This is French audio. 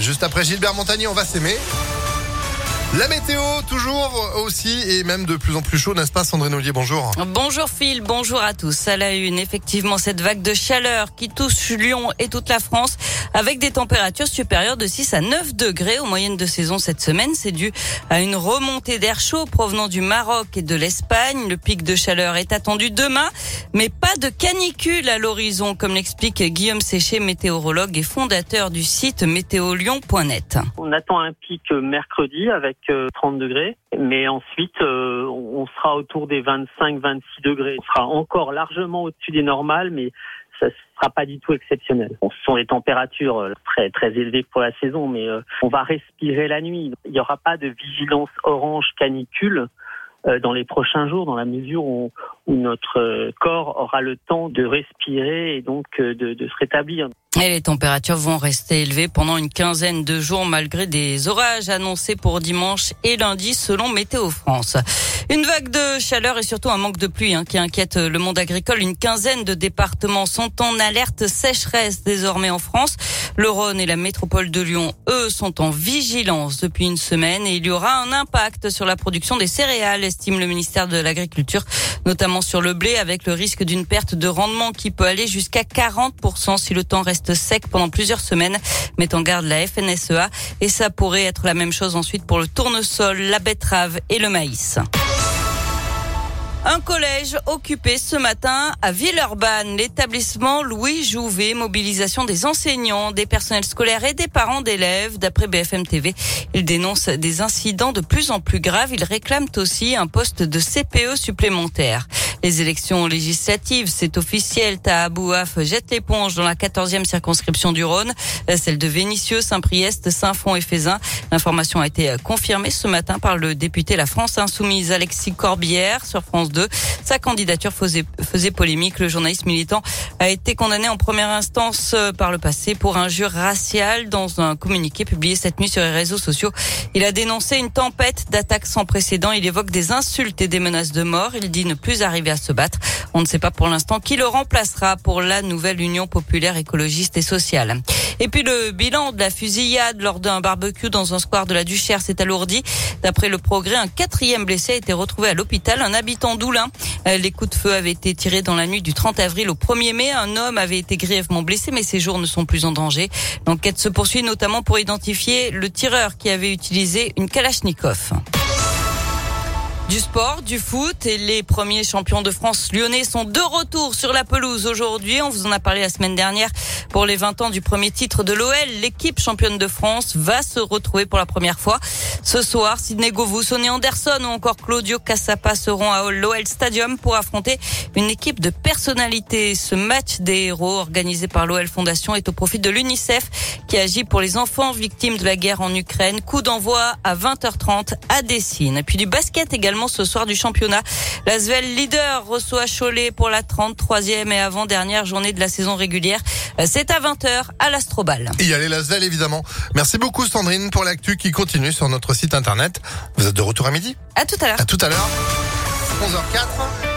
Juste après Gilbert Montagnier, on va s'aimer. La météo, toujours aussi, et même de plus en plus chaud, n'est-ce pas Sandrine Ollier, bonjour. Bonjour Phil, bonjour à tous. À la une, effectivement, cette vague de chaleur qui touche Lyon et toute la France avec des températures supérieures de 6 à 9 degrés aux moyennes de saison cette semaine. C'est dû à une remontée d'air chaud provenant du Maroc et de l'Espagne. Le pic de chaleur est attendu demain, mais pas de canicule à l'horizon, comme l'explique Guillaume Séché, météorologue et fondateur du site météolion.net. On attend un pic mercredi avec 30 euh, degrés. Mais ensuite, euh, on sera autour des 25-26 degrés. On sera encore largement au-dessus des normales, mais ça sera pas du tout exceptionnel. ce sont des températures euh, très très élevées pour la saison, mais on va respirer la nuit. Il n'y aura pas de vigilance orange canicule dans les prochains jours, dans la mesure où, notre corps aura le temps de respirer et donc de, de se rétablir. Les températures vont rester élevées pendant une quinzaine de jours malgré des orages annoncés pour dimanche et lundi selon Météo France. Une vague de chaleur et surtout un manque de pluie hein, qui inquiète le monde agricole. Une quinzaine de départements sont en alerte sécheresse désormais en France. Le Rhône et la métropole de Lyon, eux, sont en vigilance depuis une semaine et il y aura un impact sur la production des céréales, estime le ministère de l'Agriculture, notamment sur le blé avec le risque d'une perte de rendement qui peut aller jusqu'à 40% si le temps reste sec pendant plusieurs semaines, met en garde la FNSEA. Et ça pourrait être la même chose ensuite pour le tournesol, la betterave et le maïs. Un collège occupé ce matin à Villeurbanne, l'établissement Louis Jouvet, mobilisation des enseignants, des personnels scolaires et des parents d'élèves. D'après BFM TV, ils dénoncent des incidents de plus en plus graves. Ils réclament aussi un poste de CPE supplémentaire. Les élections législatives, c'est officiel. Tahabouaf jette l'éponge dans la 14e circonscription du Rhône, celle de Vénissieux, Saint-Priest, Saint-Fond et Fézin. L'information a été confirmée ce matin par le député La France Insoumise Alexis Corbière sur France 2. Sa candidature faisait, faisait polémique. Le journaliste militant a été condamné en première instance euh, par le passé pour injure raciale dans un communiqué publié cette nuit sur les réseaux sociaux. Il a dénoncé une tempête d'attaques sans précédent. Il évoque des insultes et des menaces de mort. Il dit ne plus arriver à se battre. On ne sait pas pour l'instant qui le remplacera pour la nouvelle Union populaire écologiste et sociale. Et puis le bilan de la fusillade lors d'un barbecue dans un square de la Duchère s'est alourdi. D'après le progrès, un quatrième blessé a été retrouvé à l'hôpital, un habitant d'Oulin. Euh, les coups de feu avaient été tirés dans la nuit du 30 avril au 1er mai. Un homme avait été grièvement blessé, mais ses jours ne sont plus en danger. L'enquête se poursuit notamment pour identifier le tireur qui avait utilisé une Kalachnikov. Du sport, du foot et les premiers champions de France lyonnais sont de retour sur la pelouse aujourd'hui. On vous en a parlé la semaine dernière pour les 20 ans du premier titre de l'OL. L'équipe championne de France va se retrouver pour la première fois ce soir. Sidney Govou, Sonny Anderson ou encore Claudio Cassapa seront à l'OL Stadium pour affronter une équipe de personnalités. Ce match des héros organisé par l'OL Fondation est au profit de l'UNICEF qui agit pour les enfants victimes de la guerre en Ukraine. Coup d'envoi à 20h30 à Dessine. Puis du basket également ce soir du championnat. L'Asvel leader reçoit Cholet pour la 33e et avant-dernière journée de la saison régulière. C'est à 20h à l'Astrobal. Il y a les Lasvel évidemment. Merci beaucoup Sandrine pour l'actu qui continue sur notre site internet. Vous êtes de retour à midi À tout à l'heure. À tout à l'heure. 11h04.